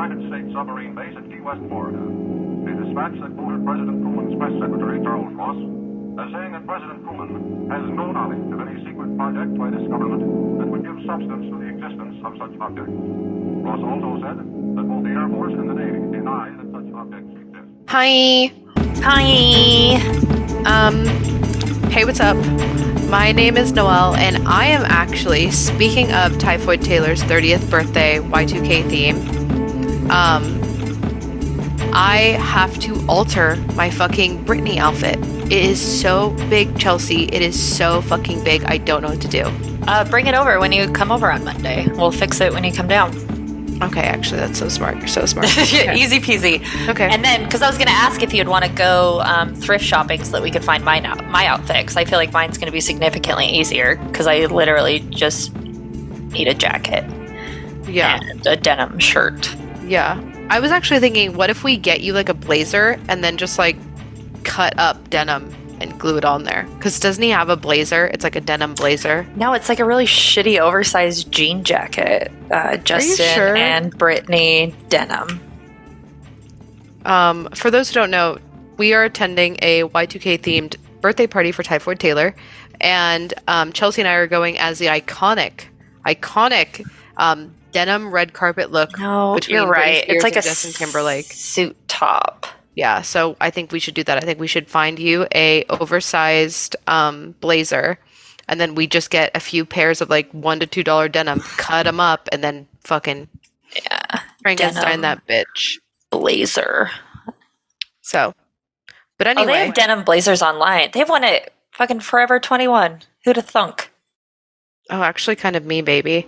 United States submarine base at Key West, Florida. A dispatch that quoted President Truman's press secretary, Charles Ross, as saying that President Truman has no knowledge of any secret project by this government that would give substance to the existence of such objects. Ross also said that both the Air Force and the Navy deny that such objects exist. Hi. Hi. Um, hey, what's up? My name is Noelle, and I am actually, speaking of Typhoid Taylor's 30th birthday Y2K theme, um, I have to alter my fucking Britney outfit. It is so big, Chelsea. It is so fucking big. I don't know what to do. Uh, bring it over when you come over on Monday. We'll fix it when you come down. Okay, actually, that's so smart. You're so smart. Okay. Easy peasy. Okay. And then, because I was going to ask if you'd want to go um, thrift shopping so that we could find mine out, my outfit, because I feel like mine's going to be significantly easier because I literally just need a jacket yeah. and a denim shirt. Yeah. I was actually thinking, what if we get you like a blazer and then just like cut up denim and glue it on there? Because doesn't he have a blazer? It's like a denim blazer. No, it's like a really shitty oversized jean jacket. Uh, Justin sure? and Britney denim. Um, for those who don't know, we are attending a Y2K themed birthday party for Typhoid Taylor, and um, Chelsea and I are going as the iconic, iconic um, denim red carpet look. No, you're right. It's like a Justin Timberlake. suit top. Yeah, so I think we should do that. I think we should find you a oversized um, blazer, and then we just get a few pairs of like one to two dollar denim, cut them up, and then fucking Yeah, Frankenstein that bitch. blazer. So, but Oh, they have denim blazers online. They have one at fucking Forever 21. Who'd have thunk? oh, actually, kind of me, baby.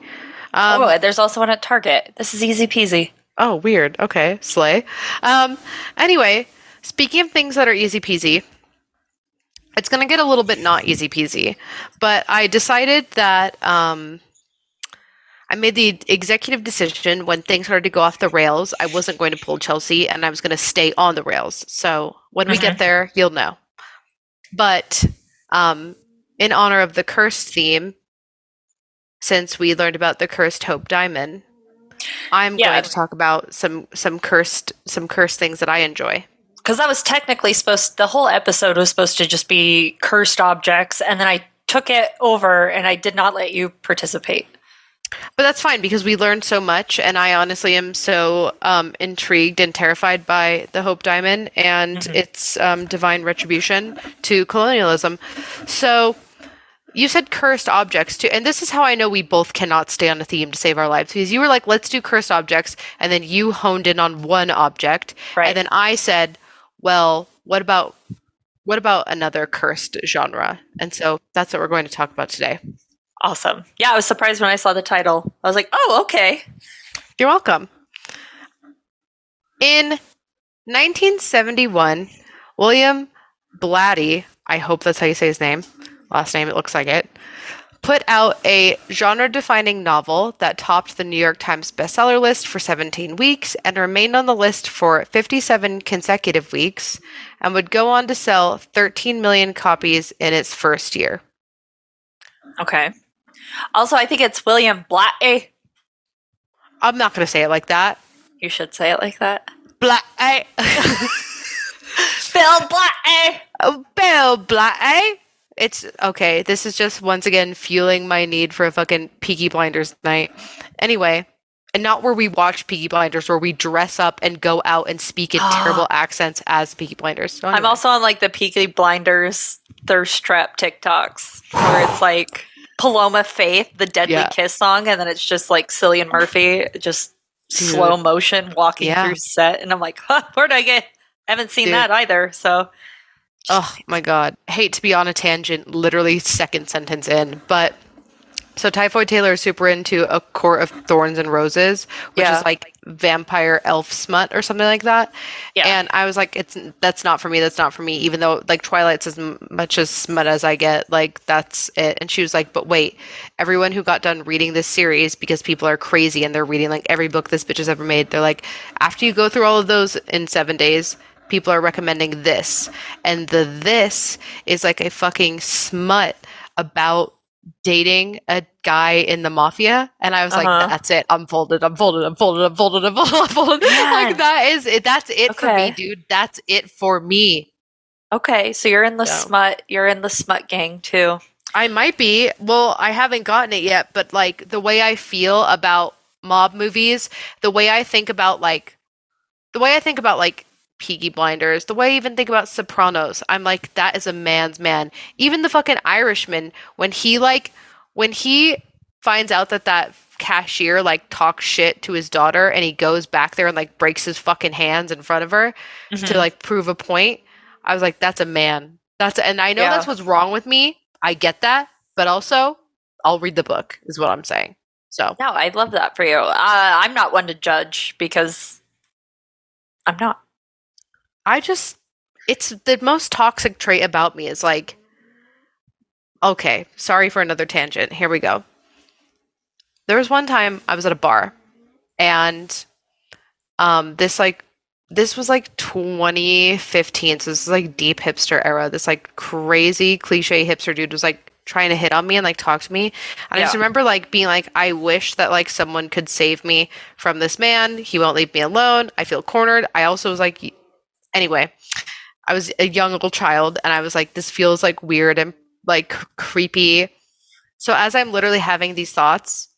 Um, oh, there's also one at Target. This is easy peasy. Oh, weird. Okay, slay. Um, anyway, speaking of things that are easy peasy, it's going to get a little bit not easy peasy, but I decided that um, I made the executive decision when things started to go off the rails. I wasn't going to pull Chelsea and I was going to stay on the rails. So when we get there, you'll know. But um, in honor of the cursed theme, since we learned about the cursed Hope Diamond, I'm Yeah. going to talk about some some cursed some cursed things that I enjoy. Because that was technically supposed the whole episode was supposed to just be cursed objects, and then I took it over and I did not let you participate. But that's fine because we learned so much, and I honestly am so um, intrigued and terrified by the Hope Diamond and its um, divine retribution to colonialism. So you said cursed objects too, and this is how I know we both cannot stay on a theme to save our lives because you were like, "Let's do cursed objects," and then you honed in on one object, Right. and then I said, "Well, what about?" What about another cursed genre? And so that's what we're going to talk about today. Awesome. Yeah, I was surprised when I saw the title. I was like, oh, okay. You're welcome. In 1971, William Blatty, I hope that's how you say his name, last name, it looks like it, put out a genre defining novel that topped the New York Times bestseller list for 17 weeks and remained on the list for 57 consecutive weeks and would go on to sell 13 million copies in its first year. Okay. Also, I think it's William Blatty. Eh. I'm not going to say it like that. You should say it like that. Blatty. Eh. Bill Blatty. Eh. Oh, Bill Blatty. It's okay. This is just once again fueling my need for a fucking Peaky Blinders night. Anyway, and not where we watch Peaky Blinders, where we dress up and go out and speak in terrible accents as Peaky Blinders. So I'm also on like the Peaky Blinders thirst trap TikToks where it's like Paloma Faith, the Deadly Yeah. Kiss song, and then it's just like Cillian Murphy, just Dude. slow motion walking Yeah. through set, and I'm like, huh, where'd I get? I haven't seen Dude. that either. So, Oh my god. Hate to be on a tangent, literally second sentence in, but so Typhoid Taylor is super into a court of thorns and roses, which Yeah. is like vampire elf smut or something like that. Yeah. And I was like, it's that's not for me. That's not for me. Even though like Twilight's as m- much as smut as I get, like that's it. And she was like, but wait, everyone who got done reading this series because people are crazy and they're reading like every book this bitch has ever made. They're like, after you go through all of those in seven days, people are recommending this, and the this is like a fucking smut about dating a guy in the mafia, and I was like, Uh-huh. "That's it. I'm folded. I'm folded. I'm folded. I'm folded. I'm folded. I'm folded." Man. like that is it. That's it for me, dude. That's it for me. Okay, so you're in the Yeah. smut. You're in the smut gang too. I might be. Well, I haven't gotten it yet, but like the way I feel about mob movies, the way I think about like the way I think about like Peaky Blinders, the way I even think about Sopranos, I'm like that is a man's man. Even the fucking Irishman when he like when he finds out that that cashier like talks shit to his daughter and he goes back there and like breaks his fucking hands in front of her to Mhm. like prove a point. I was like, that's a man. That's and I know Yeah. that's what's wrong with me. I get that, but also I'll read the book is what I'm saying. So No, I love that for you. Uh, I'm not one to judge because I'm not. I just it's the most toxic trait about me is like okay, sorry for another tangent. Here we go. There was one time I was at a bar and um this like this was like 2015 so this is like deep hipster era. This like crazy cliche hipster dude was like trying to hit on me and like talk to me. And i just remember like being like i wish that like someone could save me from this man. He won't leave me alone. I feel cornered. I also was like anyway i was a young little child and i was like this feels like weird and like creepy so as i'm literally having these thoughts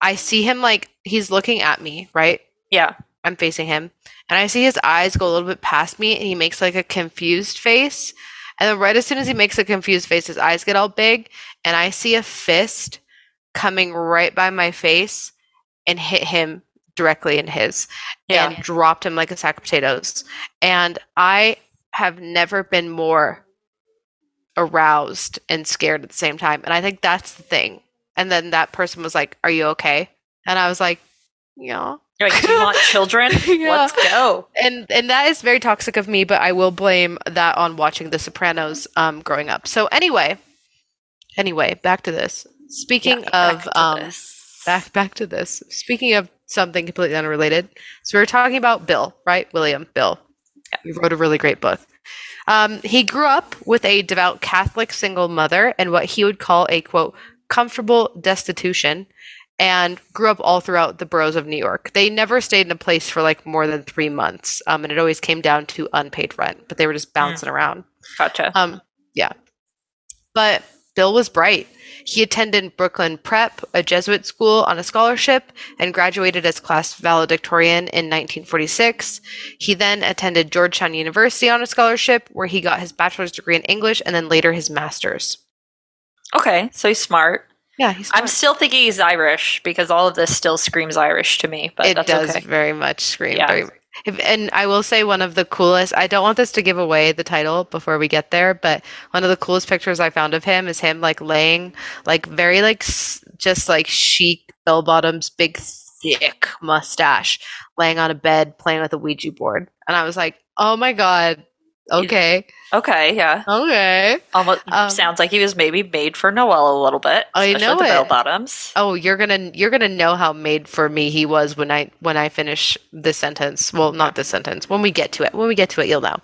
i see him like he's looking at me right Yeah. I'm facing him, and I see his eyes go a little bit past me, and he makes like a confused face. And then, right as soon as he makes a confused face, his eyes get all big, and I see a fist coming right by my face and hit him directly in his Yeah. and dropped him like a sack of potatoes. And I have never been more aroused and scared at the same time. And I think that's the thing. And then that person was like, Are you okay? And I was like, Yeah You're like, do you want children? Yeah. Let's go. and and that is very toxic of me but i will blame that on watching the sopranos um growing up so anyway anyway back to this speaking Yeah, of um this. back back to this speaking of something completely unrelated so we were talking about bill right william bill he wrote a really great book um, he grew up with a devout catholic single mother and what he would call a quote comfortable destitution and grew up all throughout the boroughs of New York. They never stayed in a place for like more than three months, um, and it always came down to unpaid rent. But they were just bouncing around. Gotcha. Um, yeah. But Bill was bright. He attended Brooklyn Prep, a Jesuit school, on a scholarship and graduated as class valedictorian in 1946. He then attended Georgetown University on a scholarship, where he got his bachelor's degree in English and then later his master's. okay, so he's smart. Yeah, he's I'm still thinking he's Irish because all of this still screams Irish to me, but it that's does okay. very much scream. Yeah. Very, if, and I will say one of the coolest. I don't want this to give away the title before we get there, but one of the coolest pictures I found of him is him like laying, like very like s- just like chic bell bottoms, big thick mustache, laying on a bed playing with a Ouija board, and I was like, oh my god, okay, Okay, yeah. okay. Almost Um, sounds like he was maybe made for Noelle a little bit. I especially know the bell bottoms. Oh, you're gonna you're gonna know how made for me he was when I when I finish this sentence. Well, not this sentence. When we get to it, when we get to it, you'll know.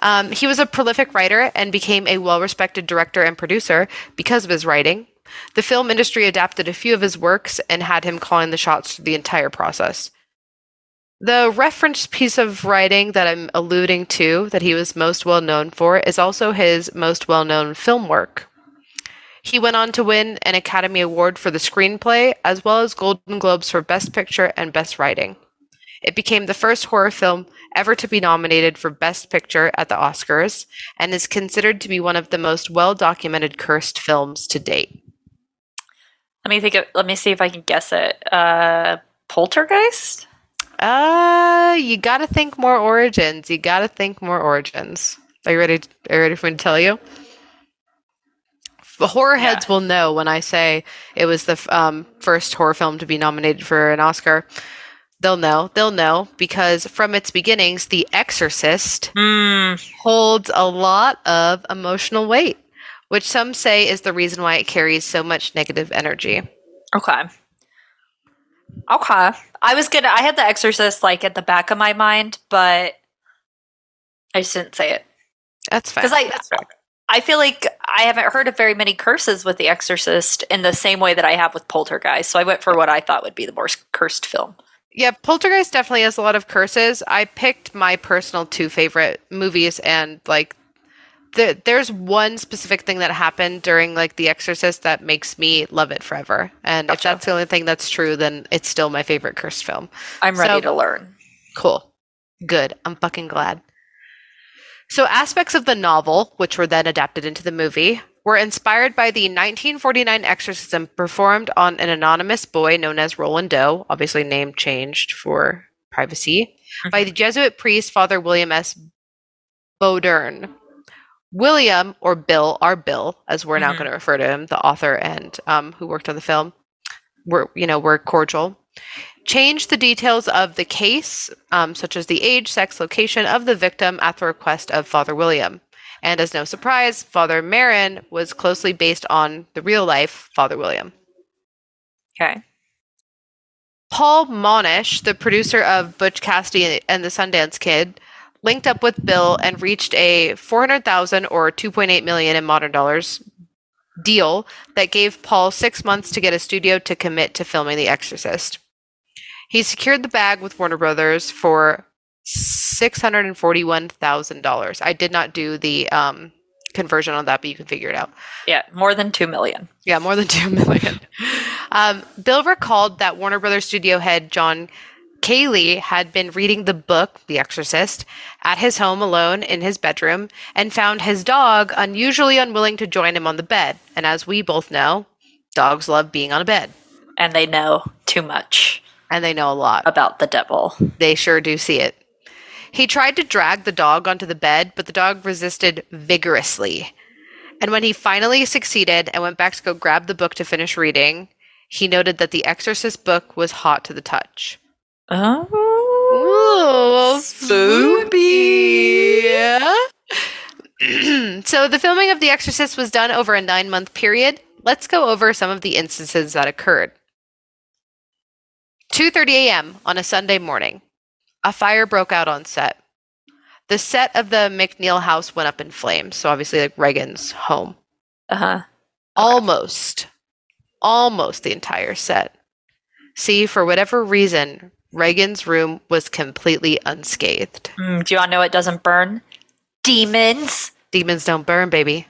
Um, he was a prolific writer and became a well-respected director and producer because of his writing. The film industry adapted a few of his works and had him calling the shots through the entire process. The reference piece of writing that I'm alluding to, that he was most well known for, is also his most well known film work. He went on to win an Academy Award for the screenplay, as well as Golden Globes for Best Picture and Best Writing. It became the first horror film ever to be nominated for Best Picture at the Oscars, and is considered to be one of the most well documented cursed films to date. Let me think. Of, let me see if I can guess it. Uh, Poltergeist. Uh, you gotta think more origins. You gotta think more origins. Are you ready? Are you ready for me to tell you? The horror heads Yeah. will know when I say it was the um, first horror film to be nominated for an Oscar. They'll know. They'll know because from its beginnings, The Exorcist Hmm. holds a lot of emotional weight, which some say is the reason why it carries so much negative energy. Okay. Okay. I was gonna. I had The Exorcist like at the back of my mind, but I just didn't say it That's fine. because I. I feel like I haven't heard of very many curses with The Exorcist in the same way that I have with Poltergeist. So I went for what I thought would be the more cursed film. Yeah, Poltergeist definitely has a lot of curses. I picked my personal two favorite movies, and like, the, there's one specific thing that happened during like The Exorcist that makes me love it forever. And if that's the only thing that's true, then it's still my favorite cursed film. I'm ready So- to learn. Cool. Good. I'm fucking glad. So, aspects of the novel, which were then adapted into the movie, were inspired by the 1949 exorcism performed on an anonymous boy known as Roland Doe, obviously name changed for privacy, by mm-hmm. the Jesuit priest Father William S. Bowdern. William, or Bill, our Bill, as we're now Mhm. going to refer to him, the author and um, who worked on the film, were you know were cordial changed the details of the case, um, such as the age, sex, location of the victim at the request of Father William. And as no surprise, Father Merrin was closely based on the real life Father William. Okay. Paul Monash, the producer of Butch Cassidy and the Sundance Kid, linked up with Bill and reached a 400,000 or 2.8 million in modern dollars deal that gave Paul 6 months to get a studio to commit to filming The Exorcist. He secured the bag with Warner Brothers for $641,000. I did not do the um, conversion on that, but you can figure it out. Yeah, more than 2 million. Yeah, more than two million. um, Bill recalled that Warner Brothers studio head John Calley had been reading the book The Exorcist at his home alone in his bedroom and found his dog unusually unwilling to join him on the bed. And as we both know, dogs love being on a bed, And they know too much and they know a lot. about the devil. They sure do see it. He tried to drag the dog onto the bed, but the dog resisted vigorously. And when he finally succeeded and went back to go grab the book to finish reading, he noted that the Exorcist book was hot to the touch. Oh. Ooh, spoopy. so the filming of The Exorcist was done over a nine month period. Let's go over some of the instances that occurred. 2:30 a.m. on a Sunday morning. A fire broke out on set. The set of the MacNeil house went up in flames, so obviously like Regan's home. Uh-huh. Almost almost the entire set. See, for whatever reason, Regan's room was completely unscathed. Mm, do y'all know it doesn't burn? Demons. Demons don't burn, baby.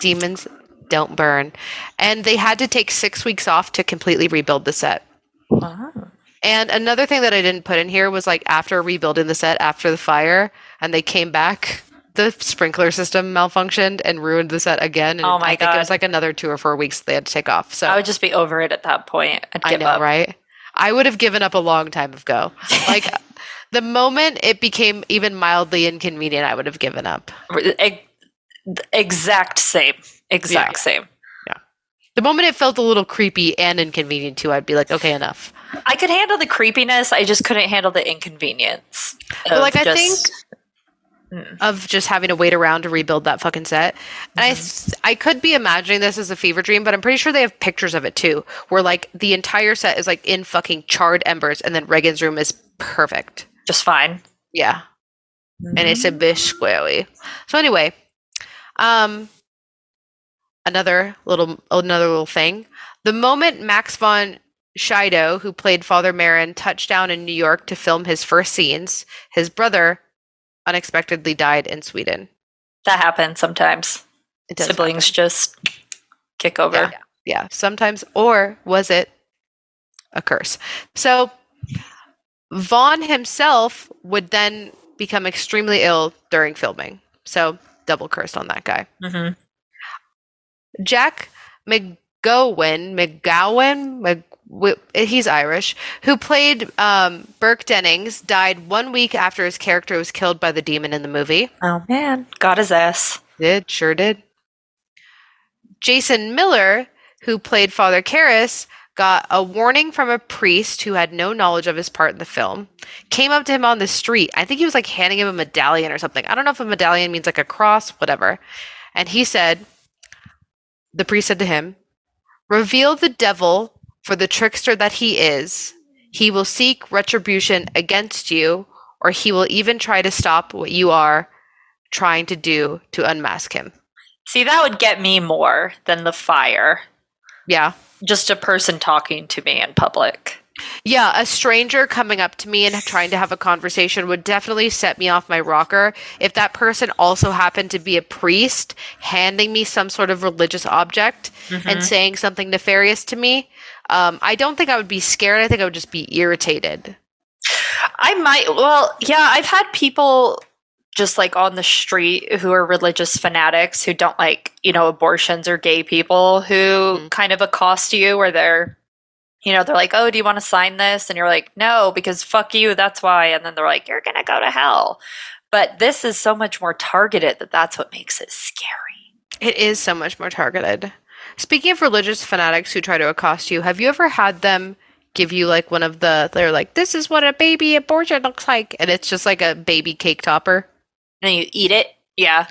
Demons don't burn. And they had to take six weeks off to completely rebuild the set. Wow. And another thing that I didn't put in here was like after rebuilding the set after the fire and they came back, the sprinkler system malfunctioned and ruined the set again. And Oh my I think it was like another two or four weeks they had to take off. So I would just be over it at that point. I'd I know, up. right? I would have given up a long time ago. Like the moment it became even mildly inconvenient, I would have given up. Exact same. Exact same. Yeah. The moment it felt a little creepy and inconvenient too, I'd be like, okay, enough. I could handle the creepiness. I just couldn't handle the inconvenience. But, like, I just- Of just having to wait around to rebuild that fucking set. And I, Mm-hmm. I could be imagining this as a fever dream, but I'm pretty sure they have pictures of it too, where like the entire set is like in fucking charred embers, and then Regan's room is perfect. just fine. Yeah. and it's a bit squarey. So anyway, um, another little another little thing. The moment Max von Sydow, who played Father Merrin, touched down in New York to film his first scenes, his brother unexpectedly died in Sweden. that happens sometimes. It does Siblings happen. just kick over. Yeah. yeah, sometimes. Or was it a curse? So Vaughn himself would then become extremely ill during filming. So double cursed on that guy. Mhm. Jack McGowan, McGowan, Mc, he's Irish, who played um, Burke Dennings, died one week after his character was killed by the demon in the movie. Oh man, got his ass. Did, sure did. Jason Miller, who played Father Karras, got a warning from a priest who had no knowledge of his part in the film. Came up to him on the street. I think he was like handing him a medallion or something. I don't know if a medallion means like a cross, whatever. And he said, the priest said to him, Reveal the devil for the trickster that he is. He will seek retribution against you, or he will even try to stop what you are trying to do to unmask him. See, that would get me more than the fire. Yeah. Just a person talking to me in public. Yeah, a stranger coming up to me and trying to have a conversation would definitely set me off my rocker. If that person also happened to be a priest handing me some sort of religious object and saying something nefarious to me, um, I don't think I would be scared. I think I would just be irritated. I might. Well, yeah, I've had people just like on the street who are religious fanatics who don't like, you know, abortions or gay people who Mhm. kind of accost you or they're, you know, they're like, oh, do you want to sign this? And you're like, no, because fuck you. That's why. And then they're like, you're going to go to hell. But this is so much more targeted that that's what makes it scary. It is so much more targeted. Speaking of religious fanatics who try to accost you, have you ever had them give you like one of the, they're like, this is what a baby abortion looks like? And it's just like a baby cake topper? and you eat it. Yeah.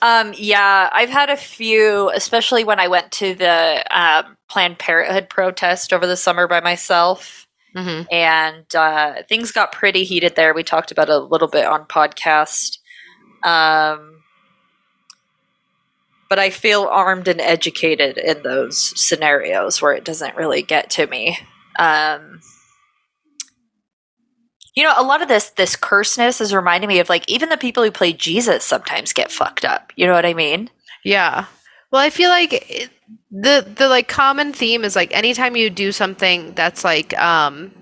Um, yeah, I've had a few, especially when I went to the um, Planned Parenthood protest over the summer by myself. Mm-hmm. And uh, things got pretty heated there. We talked about it a little bit on podcast. Um, but I feel armed and educated in those scenarios where it doesn't really get to me. Um, you know, a lot of this this curseness is reminding me of like even the people who play Jesus sometimes get fucked up. You know what I mean? Yeah. Well, I feel like it, the the like common theme is like anytime you do something that's like um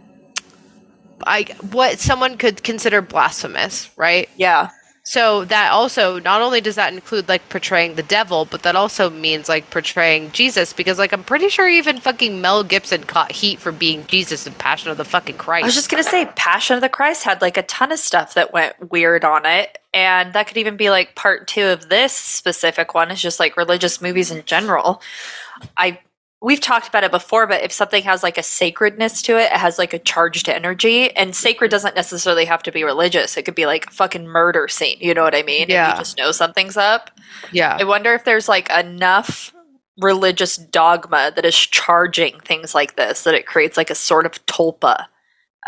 I what someone could consider blasphemous, right? Yeah. So that also not only does that include like portraying the devil, but that also means like portraying Jesus because like I'm pretty sure even fucking Mel Gibson caught heat for being Jesus in Passion of the fucking Christ. I was just gonna say, Passion of the Christ had like a ton of stuff that went weird on it, and that could even be like part two of this specific one. Is just like religious movies in general. I we've talked about it before, but if something has like a sacredness to it, it has like a charged energy, and sacred doesn't necessarily have to be religious. It could be like a fucking murder scene. You know what I mean? Yeah. you just know something's up. yeah. I wonder if there's like enough religious dogma that is charging things like this that it creates like a sort of tulpa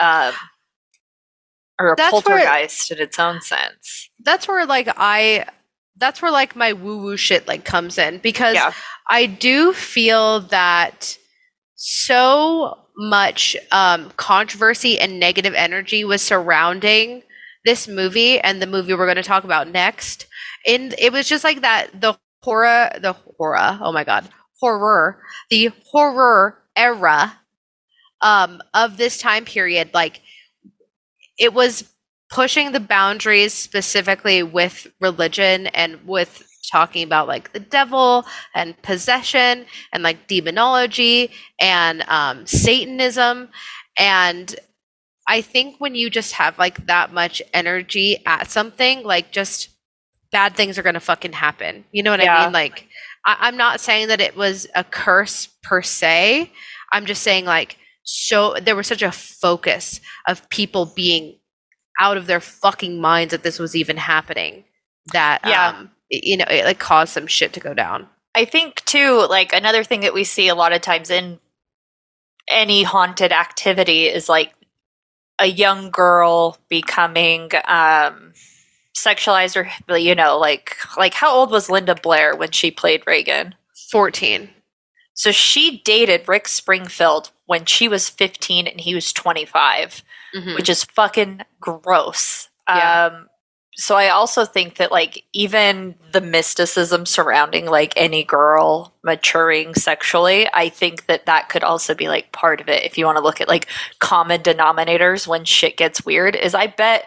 um, or a That's where- poltergeist in its own sense. that's where like I that's where like my woo woo shit like comes in because Yeah. I do feel that so much um, controversy and negative energy was surrounding this movie and the movie we're going to talk about next. And it was just like that the horror, the horror, oh my god, horror, the horror era um, of this time period. Like it was pushing the boundaries specifically with religion and with talking about like the devil and possession and like demonology and um, satanism. And i think when you just have like that much energy at something like just bad things are gonna fucking happen. You know what i mean? Like I- i'm not saying that it was a curse per se. I'm just saying like so there was such a focus of people being out of their fucking minds that this was even happening that Yeah. um it- you know it like caused some shit to go down. I think too, like another thing that we see a lot of times in any haunted activity is like a young girl becoming um sexualized or you know like like how old was linda blair when she played regan? 14 So she dated Rick Springfield when she was 15 and he was 25, Mhm. which is fucking gross. Yeah. Um so I also think that like even the mysticism surrounding like any girl maturing sexually, I think that that could also be like part of it if you want to look at like common denominators when shit gets weird is I bet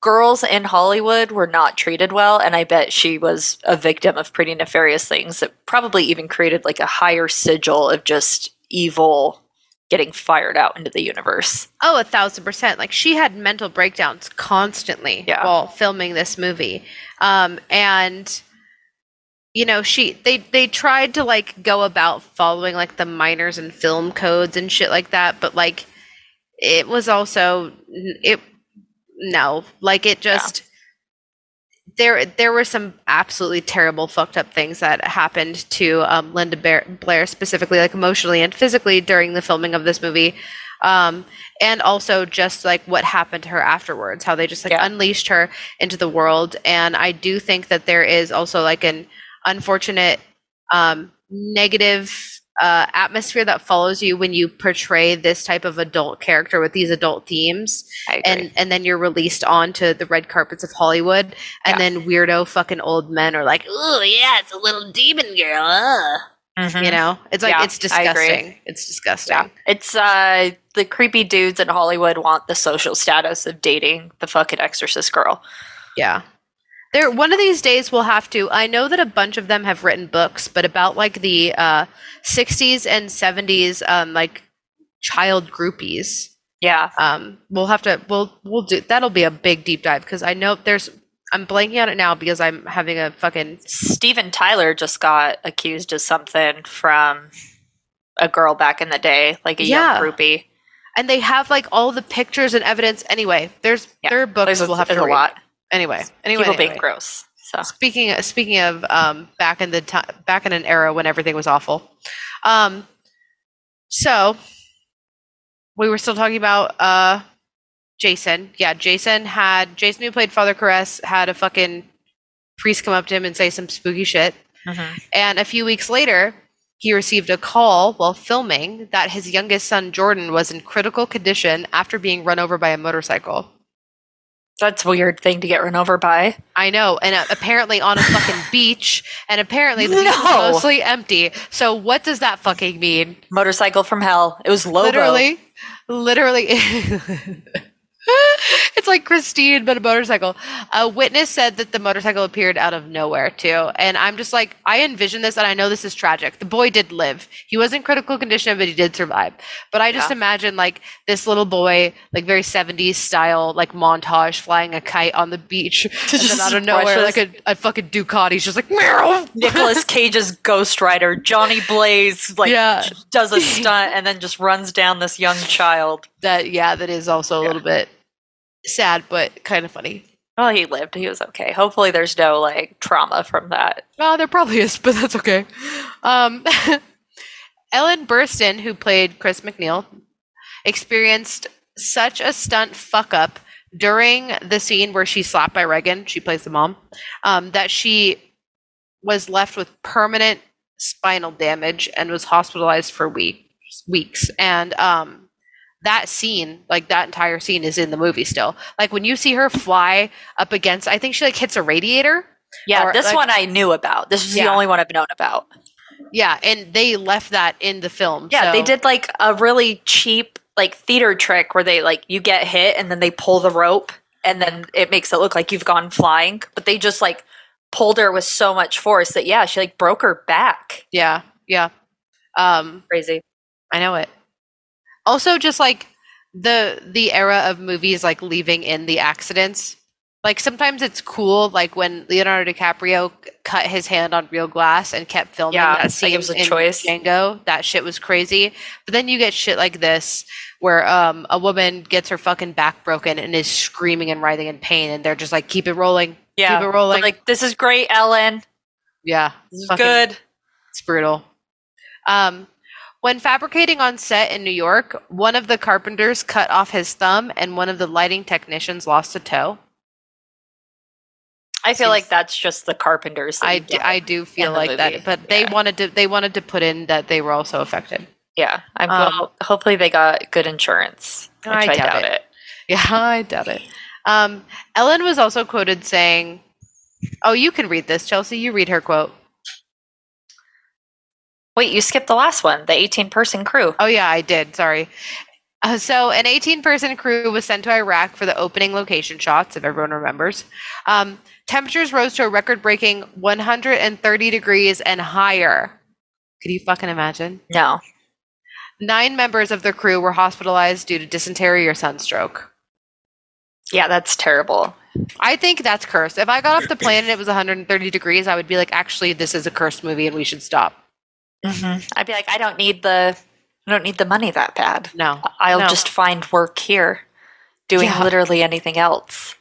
girls in Hollywood were not treated well, and I bet she was a victim of pretty nefarious things that probably even created like a higher sigil of just evil getting fired out into the universe. Oh, a thousand percent. Like she had mental breakdowns constantly Yeah. while filming this movie. Um, and you know, she they they tried to like go about following like the minors and film codes and shit like that, but like it was also it no, like it just there there were some absolutely terrible fucked up things that happened to um, Linda Bear- Blair specifically like emotionally and physically during the filming of this movie um, and also just like what happened to her afterwards how they just like Yeah. unleashed her into the world and i do think that there is also like an unfortunate um, negative uh, atmosphere that follows you when you portray this type of adult character with these adult themes and and then you're released onto the red carpets of Hollywood and Yeah. then weirdo fucking old men are like oh yeah it's a little demon girl uh," Mhm. you know it's like Yeah, it's disgusting it's disgusting Yeah. It's uh the creepy dudes in Hollywood want the social status of dating the fucking exorcist girl. Yeah. There one of these days we'll have to I know that a bunch of them have written books, but about like the uh 60s and 70s um like child groupies. Yeah. Um we'll have to we'll we'll do that'll be a big deep dive because I know there's I'm blanking on it now because I'm having a fucking Steven Tyler just got accused of something from a girl back in the day, like a Yeah. young groupie. and they have like all the pictures and evidence anyway. There's Yeah, there are books There's, a, we'll have to a read. lot. Anyway. Anyway. People anyway. being gross. So Speaking speaking of um, back in the time, back in an era when everything was awful. Um, so we were still talking about uh, Jason. Yeah, Jason had Jason who played Father Karras had a fucking priest come up to him and say some spooky shit. mhm. And a few weeks later, he received a call while filming that his youngest son Jordan was in critical condition after being run over by a motorcycle. That's a weird thing to get run over by. I know, and uh, apparently on a fucking beach, and apparently the beach was mostly empty. So what does that fucking mean? Motorcycle from hell. It was Lobo. Literally, literally. it's like Christine, but a motorcycle. A witness said that the motorcycle appeared out of nowhere too, and I'm just like, I envision this, and I know this is tragic. The boy did live; he was in critical condition, but he did survive. But I just Yeah. imagine like this little boy, like very 70s style, like montage, flying a kite on the beach, and then Just out of nowhere, like a, a fucking Ducati's just like. Nicolas Cage's Ghost Rider, Johnny Blaze, like Yeah. does a stunt and then just runs down this young child. that yeah, that is also a Yeah. little bit sad, but kind of funny. Well, he lived. He was okay. Hopefully, there's no like trauma from that. Oh, there probably is, but that's okay. Um, Ellen Burstyn, who played Chris MacNeil, experienced such a stunt fuck up during the scene where she's slapped by Regan. She plays the mom. Um, that she was left with permanent spinal damage and was hospitalized for weeks. Weeks and um, that scene, like that entire scene, is in the movie still. Like when you see her fly up against, I think she like hits a radiator. Yeah, Or, this like- one I knew about. This is the only one I've known about. Yeah, and they left that in the film. Yeah, so- they did like a really cheap like theater trick where they like you get hit and then they pull the rope and then it makes it look like you've gone flying. But they just like pulled her with so much force that yeah, she like broke her back. Yeah, yeah. Um, Crazy. I know it. Also, just like the the era of movies like leaving in the accidents. Like sometimes it's cool, like when Leonardo DiCaprio cut his hand on real glass and kept filming Yeah, that like scene it was a in choice. Django. That shit was crazy. But then you get shit like this, where um, a woman gets her fucking back broken and is screaming and writhing in pain, and they're just like, "Keep it rolling, Yeah. keep it rolling." Like this is great, Ellen. yeah, This is good. It's brutal. Um, when fabricating on set in New York, one of the carpenters cut off his thumb, and one of the lighting technicians lost a toe. I feel like that's just the carpenters. I do. I do feel like that, but they Yeah. wanted to they wanted to put in that they were also affected. yeah. I'm Um, well, hopefully they got good insurance. Which I I, doubt doubt it. it. Yeah, I doubt it. Um, Ellen was also quoted saying, "Oh, you can read this, Chelsea. You read her quote." Wait, you skipped the last one, the 18 person crew. Oh yeah, I did. Sorry. Uh, so, an 18-person crew was sent to Iraq for the opening location shots, if everyone remembers. Um, temperatures rose to a record-breaking 130 degrees and higher. Could you fucking imagine? No. Nine members of the crew were hospitalized due to dysentery or sunstroke. Yeah, that's terrible. I think that's cursed. If I got off the plane and it was 130 degrees, I would be like, actually, this is a cursed movie and we should stop. Mm-hmm. I'd be like, I don't need the, I don't need the money that bad. No. I'll No. just find work here, doing Yeah. literally anything else.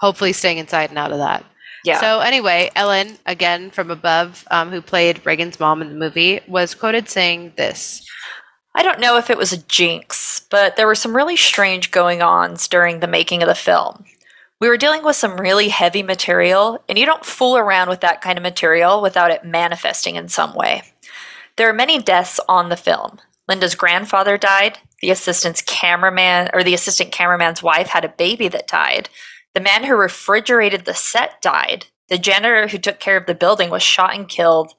Hopefully, staying inside and out of that. Yeah. So anyway, Ellen, again from above, um, who played Regan's mom in the movie, was quoted saying this. I don't know if it was a jinx, but there were some really strange going ons during the making of the film. We were dealing with some really heavy material, and you don't fool around with that kind of material without it manifesting in some way. There are many deaths on the film. Linda's grandfather died, the assistant's cameraman or the assistant cameraman's wife had a baby that died. The man who refrigerated the set died. The janitor who took care of the building was shot and killed.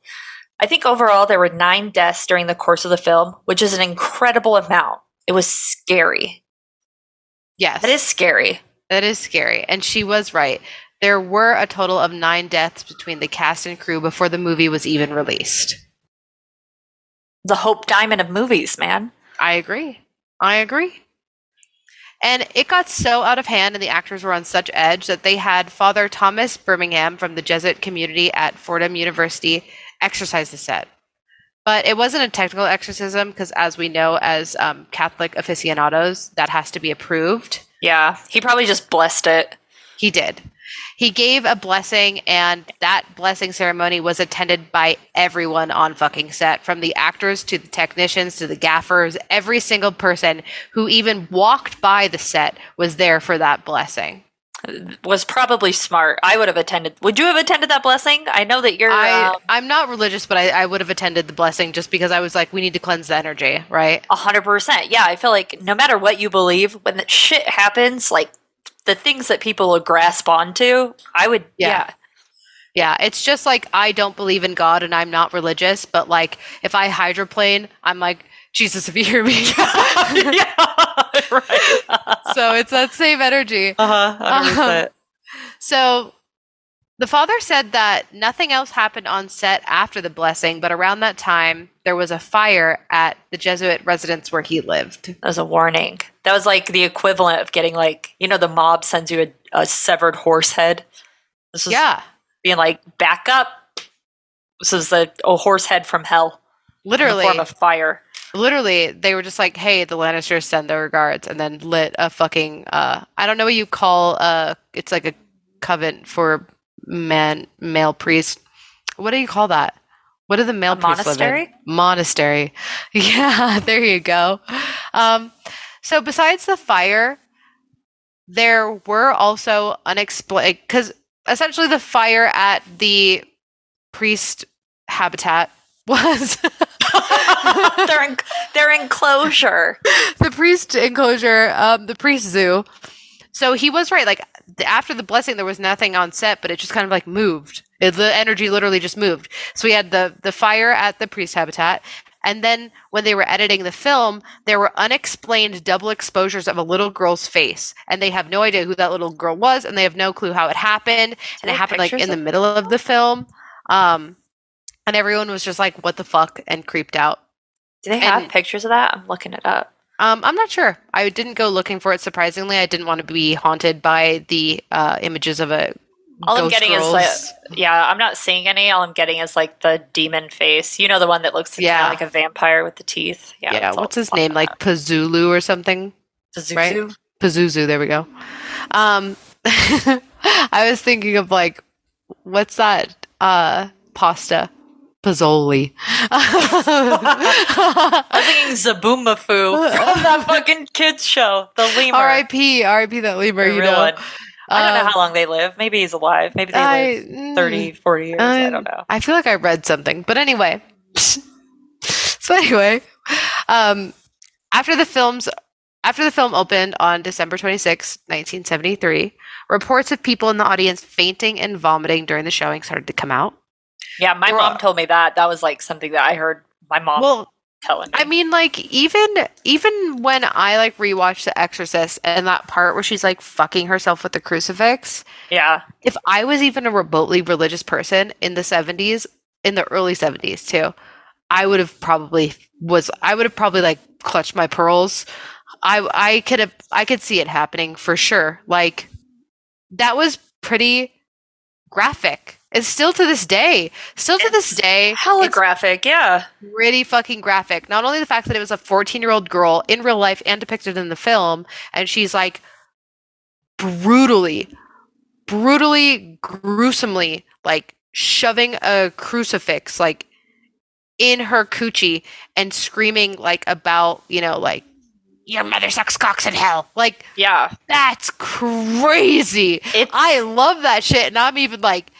I think overall there were nine deaths during the course of the film, which is an incredible amount. It was scary. Yes. That is scary. That is scary. And she was right. There were a total of nine deaths between the cast and crew before the movie was even released. The Hope Diamond of movies, man. I agree. I agree. And it got so out of hand, and the actors were on such edge that they had Father Thomas Bermingham from the Jesuit community at Fordham University exorcise the set. But it wasn't a technical exorcism because, as we know, as um, Catholic aficionados, that has to be approved. Yeah, he probably just blessed it. He did. He gave a blessing, and that blessing ceremony was attended by everyone on fucking set from the actors to the technicians to the gaffers. Every single person who even walked by the set was there for that blessing. Was probably smart. I would have attended. Would you have attended that blessing? I know that you're. I, um, I'm not religious, but I, I would have attended the blessing just because I was like, we need to cleanse the energy, right? A hundred percent. Yeah, I feel like no matter what you believe, when that shit happens, like the things that people will grasp onto, I would. Yeah. Yeah. Yeah, it's just like I don't believe in God and I'm not religious, but like if I hydroplane, I'm like, Jesus, if you hear me. Yeah. right. so it's that same energy. Uh huh. So the father said that nothing else happened on set after the blessing, but around that time there was a fire at the Jesuit residence where he lived. That was a warning. That was like the equivalent of getting like you know the mob sends you a, a severed horse head. This is Yeah, being like back up. This is a, a horse head from hell Literally. in the literally. form of fire. Literally they were just like hey the lannisters send their regards and then lit a fucking uh i don't know what you call uh it's like a coven for man male priest what do you call that what do the male A priests live in? monastery? monastery yeah there you go um so besides the fire there were also unexplained because essentially the fire at the priest habitat was their, en- their enclosure. the priest enclosure, um, the priest zoo. So he was right. Like after the blessing, there was nothing on set, but it just kind of like moved. It, the energy literally just moved. So we had the the fire at the priest habitat, and then when they were editing the film, there were unexplained double exposures of a little girl's face, and they have no idea who that little girl was, and they have no clue how it happened, and it happened like in the middle of the film. Um, and everyone was just like, "What the fuck?" and creeped out. Do they have And- pictures of that? I'm looking it up. Um, I'm not sure. I didn't go looking for it. Surprisingly, I didn't want to be haunted by the uh, images of a. All I'm getting is like, yeah, I'm not seeing any. All I'm getting is like the demon face. You know, the one that looks Yeah. like a vampire with the teeth. Yeah. yeah. What's his name? Like. Pazulu or something. Pazuzu? right? Pazuzu. There we go. Um, I was thinking of like, what's that? Uh, pasta. Pazzoli. I was thinking Zoboomafoo from that fucking kids show, the lemur. R.I.P. R.I.P. That lemur. the You know. one. I don't know Um, how long they live. Maybe he's alive. Maybe they I- live mm, 30, 40 years. I Um, don't know. I feel like I read something, but anyway. so anyway, um, after the films, after the film opened on December 26, 1973, reports of people in the audience fainting and vomiting during the showing started to come out. Yeah, my mom told me that. That was like something that I heard my mom Well, telling me. I mean, like even even when I like rewatched The Exorcist and that part where she's like fucking herself with the crucifix, yeah. if I was even a remotely religious person in the 70s, in the early 70s too, I would have probably was I would have probably like clutched my pearls. I I could have I could see it happening for sure. Like that was pretty graphic. It's still to this day. Still to this day. Hella it's graphic, yeah. pretty fucking graphic. Not only the fact that it was a 14 year old girl in real life and depicted in the film, and she's like brutally, brutally, gruesomely, like shoving a crucifix like in her coochie and screaming like about, you know, like your mother sucks cocks in hell. Like Yeah. that's crazy. It's I love that shit, and I'm even like,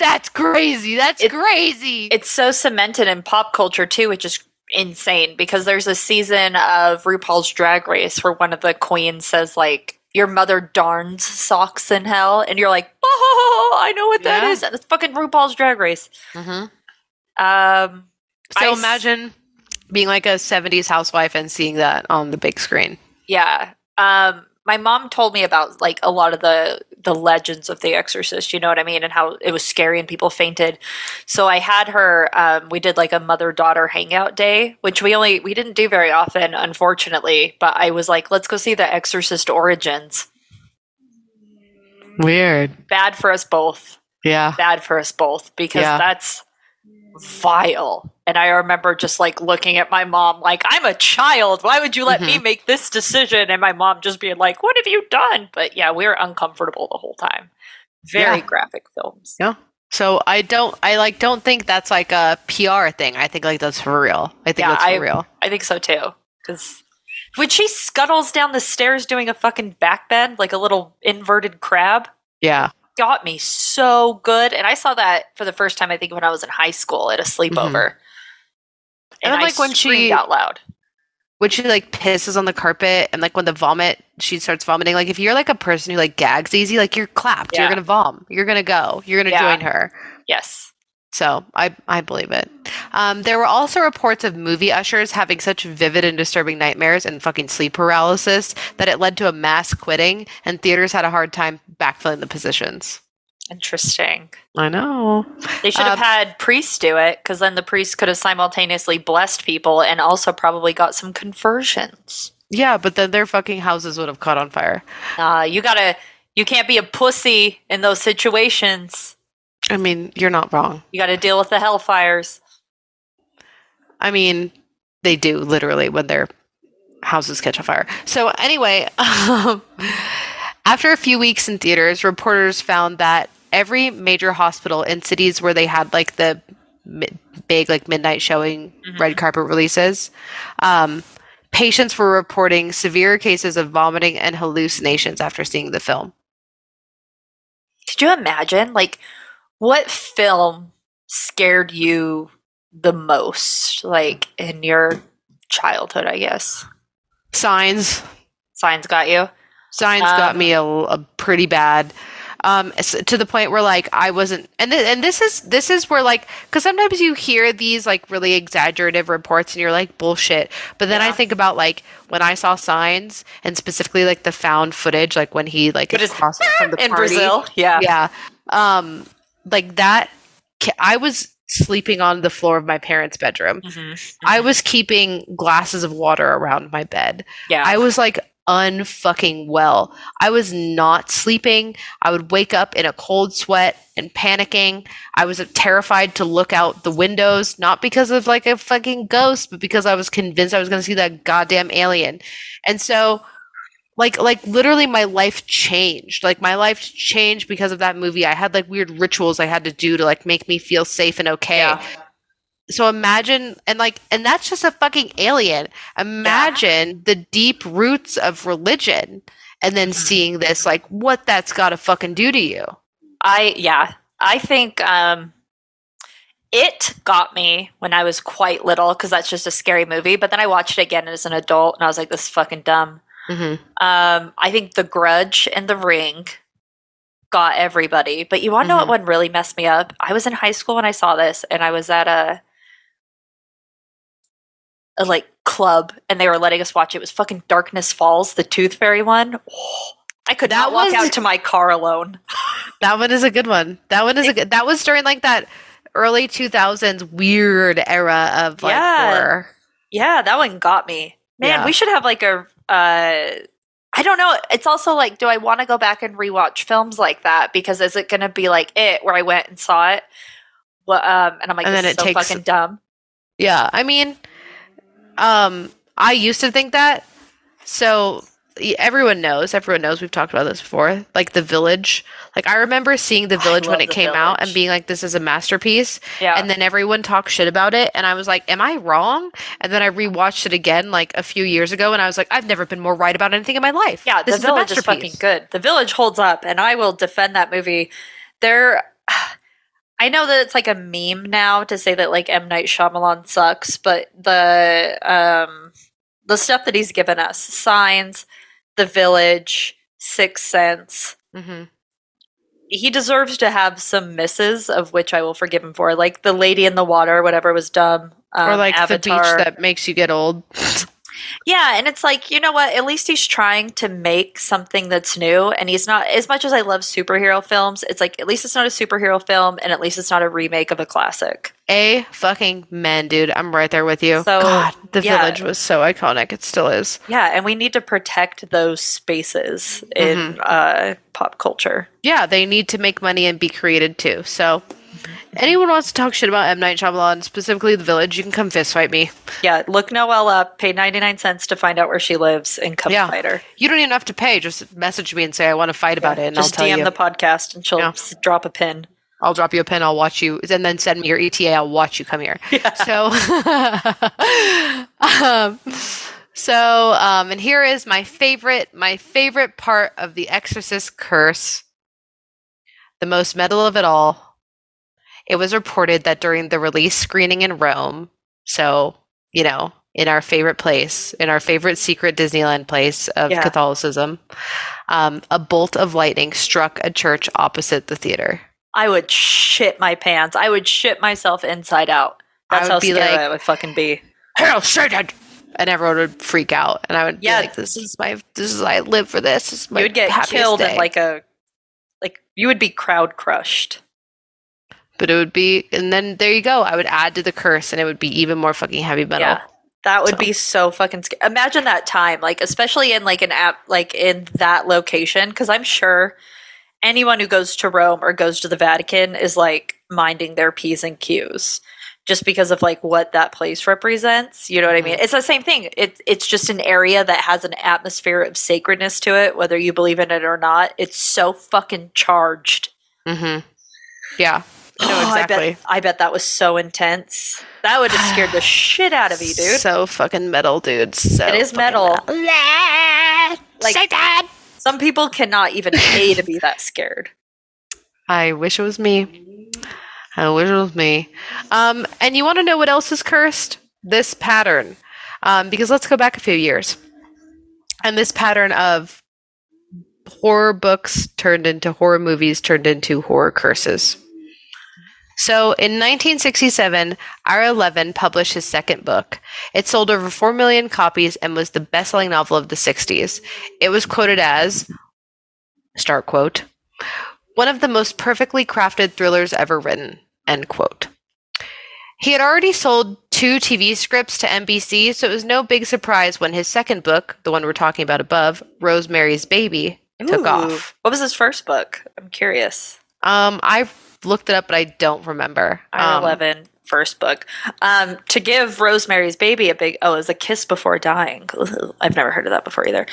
that's crazy. That's It- crazy. it's so cemented in pop culture too, which is insane because there's a season of RuPaul's Drag Race where one of the queens says like your mother darns socks in hell and you're like, "Oh, I know what that Yeah. is." It's fucking RuPaul's Drag Race. Mhm. Um So I s- imagine being like a 70s housewife and seeing that on the big screen. Yeah. Um my mom told me about like a lot of the the legends of the exorcist, you know what I mean, and how it was scary and people fainted. So I had her um we did like a mother-daughter hangout day, which we only we didn't do very often unfortunately, but I was like, let's go see the exorcist origins. Weird. Bad for us both. Yeah. Bad for us both because Yeah. that's vile. And I remember just like looking at my mom like, I'm a child. Why would you let me mm-hmm. make this decision? And my mom just being like, What have you done? But yeah, we were uncomfortable the whole time. Very Yeah. graphic films. Yeah. So I don't I like don't think that's like a PR thing. I think like that's for real. I think Yeah, that's for I- real. I think so too. Because when she scuttles down the stairs doing a fucking backbend like a little inverted crab, Yeah. Got me so good. And I saw that for the first time, I think, when I was in high school at a mm-hmm. sleepover. And And, I like, when she- out loud. When she like pisses on the carpet and like when the vomit she starts vomiting, like if you're like a person who like gags easy, like you're clapped. You're gonna vom. You're gonna go. You're gonna Yeah. join her. Yes. So I I believe it. Um, there were also reports of movie ushers having such vivid and disturbing nightmares and fucking sleep paralysis that it led to a mass quitting, and theaters had a hard time backfilling the positions. Interesting. I know. They should have Um, had priests do it because then the priests could have simultaneously blessed people and also probably got some conversions. Yeah, but then their fucking houses would have caught on fire. Uh, you gotta, you can't be a pussy in those situations. I mean, you're not wrong. You gotta deal with the hellfires. I mean, they do literally when their houses catch on fire. So anyway, um, after a few weeks in theaters, reporters found that every major hospital in cities where they had like the mi- big like midnight showing red carpet releases, um, patients were reporting severe cases of vomiting and hallucinations after seeing the film. Could you imagine? Like, what film scared you the most? Like in your childhood, I guess. Signs, Signs got you. signs got Um, me a, a pretty bad um to the point where like i wasn't and th- and this is this is where like because sometimes you hear these like really exaggerative reports and you're like bullshit but then i think about like when i saw signs and specifically like the found footage like when he like is crossing from the In party. Brazil, yeah. yeah um like that i was sleeping on the floor of my parents bedroom Mhm. i was keeping glasses of water around my bed Yeah. I was like unfucking well. I was not sleeping. I would wake up in a cold sweat and panicking. I was terrified to look out the windows, not because of like a fucking ghost, but because I was convinced I was going to see that goddamn alien. And so like like literally my life changed. Like my life changed because of that movie. I had like weird rituals I had to do to like make me feel safe and okay Yeah. so imagine and like and that's just a fucking alien imagine the deep roots of religion and then Mhm. seeing this like what that's got to fucking do to you I yeah, I think um it got me when I was quite little because that's just a scary movie. But then I watched it again as an adult, and I was like, "This is fucking dumb." Mm-hmm. Um, I think The Grudge and The Ring got everybody. But you want to know Mhm. what one really messed me up? I was in high school when I saw this, and I was at a a like club, and they were letting us watch it. It was fucking Darkness Falls, the Tooth Fairy one. I could That not walk was- out to my car alone. that one is a good one that one is a good that was during like that early 2000s weird era of like Yeah. horror Yeah, that one got me. Man, Yeah. we should have like a uh I don't know. It's also like, do I want to go back and rewatch films like that? Because is it going to be like it, where I went and saw it, well, um, and I'm like, And this then is it so takes- fucking dumb. Yeah, I mean, um, I used to think that. So everyone knows. Everyone knows. We've talked about this before. Like the Village. Like I remember seeing the Village when it came out and being like, "This is a masterpiece." Yeah. And then everyone talked shit about it, and I was like, "Am I wrong?" And then I rewatched it again like a few years ago, and I was like, "I've never been more right about anything in my life." Yeah, this the is a village is fucking good. The village holds up, and I will defend that movie. There, I know that it's like a meme now to say that like M Night Shyamalan sucks, but the um the stuff that he's given us, Signs, The Village, Sixth Sense, hmm he deserves to have some misses of which I will forgive him for, like The Lady in the Water, whatever was dumb, um, or like Avatar. the beach that makes you get old. Yeah, and it's like, you know what? At least he's trying to make something that's new. And he's not, as much as I love superhero films, it's like, at least it's not a superhero film, and at least it's not a remake of a classic. A fucking man, dude. I'm right there with you. So, God, the yeah. village was so iconic. It still is. Yeah, and we need to protect those spaces in Mm-hmm. uh, pop culture. Yeah, they need to make money and be created too. So, anyone wants to talk shit about M Night Shyamalan, specifically The Village, you can come fist fight me. Yeah, look Noelle up, pay 99 cents to find out where she lives, and come Yeah. fight her. You don't even have to pay. Just message me and say I want to fight about it, and Just I'll tell DM you. the podcast, and she'll Yeah. drop a pin. I'll drop you a pin. I'll watch you, and then send me your ETA. I'll watch you come here. So, um, so, um, and here is my favorite, my favorite part of the Exorcist curse. The most metal of it all. It was reported that during the release screening in Rome, so you know, in our favorite place, in our favorite secret Disneyland place of Yeah. Catholicism, um, a bolt of lightning struck a church opposite the theater. I would shit my pants. I would shit myself inside out. That's how scared like- I would fucking be. Hail Satan! And everyone would freak out, and I would Yeah. be like, "This is my, this is I live for this. This is my you would get killed day." in like a like you would be crowd crushed. But it would be, and then there you go. I would add to the curse, and it would be even more fucking heavy metal. Yeah. That would So- be so fucking scary. Imagine that time, like especially in like an app like in that location cuz I'm sure anyone who goes to Rome or goes to the Vatican is like minding their P's and Q's just because of like what that place represents. You know what I mean? Mm-hmm. It's the same thing. It's it's just an area that has an atmosphere of sacredness to it, whether you believe in it or not. It's so fucking charged. Mm-hmm. Yeah. No, Oh, I exactly. bet, I bet that was so intense. That would have scared the shit out of you, dude. So fucking metal, dude. So It is fucking metal. Like, Satan! Some people cannot even pay to be that scared. I wish it was me. I wish it was me. Um, and you want to know what else is cursed? This pattern. Um, because let's go back a few years. And this pattern of horror books turned into horror movies turned into horror curses. So in 1967, Ira Levin published his second book. It sold over 4 million copies and was the best selling novel of the 60s. It was quoted as, start quote, one of the most perfectly crafted thrillers ever written, end quote. He had already sold two TV scripts to NBC, so it was no big surprise when his second book, the one we're talking about above, Rosemary's Baby, took off. What was his first book? I'm curious. Um, I looked it up, but I don't remember. Um, Levin, first book. Um, to give Rosemary's Baby a big oh, it was a kiss before dying. I've never heard of that before either.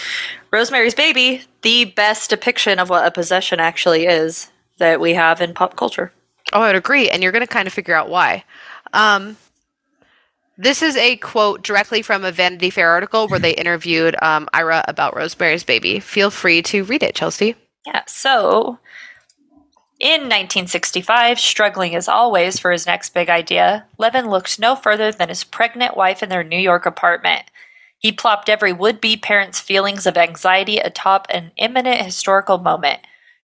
Rosemary's Baby, the best depiction of what a possession actually is that we have in pop culture. Oh, I would agree, and you're going to kind of figure out why. Um, this is a quote directly from a Vanity Fair article where they interviewed um, Ira about Rosemary's Baby. Feel free to read it, Chelsea. Yeah, so in 1965, struggling as always for his next big idea, Levin looked no further than his pregnant wife in their New York apartment. He plopped every would be parent's feelings of anxiety atop an imminent historical moment.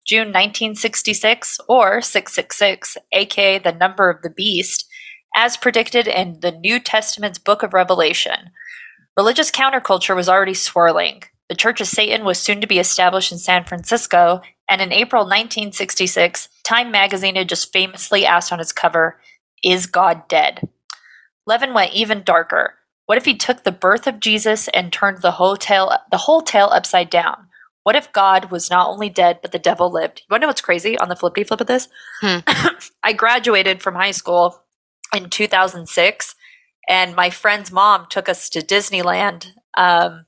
June 1966, or 666, aka the number of the beast, as predicted in the New Testament's book of Revelation. Religious counterculture was already swirling. The Church of Satan was soon to be established in San Francisco, and in April 1966, Time magazine had just famously asked on its cover, Is God dead? Levin went even darker. What if he took the birth of Jesus and turned the whole tale, the whole tale upside down? What if God was not only dead, but the devil lived? You want to know what's crazy on the flippity flip of this? Hmm. I graduated from high school in 2006, and my friend's mom took us to Disneyland. Um,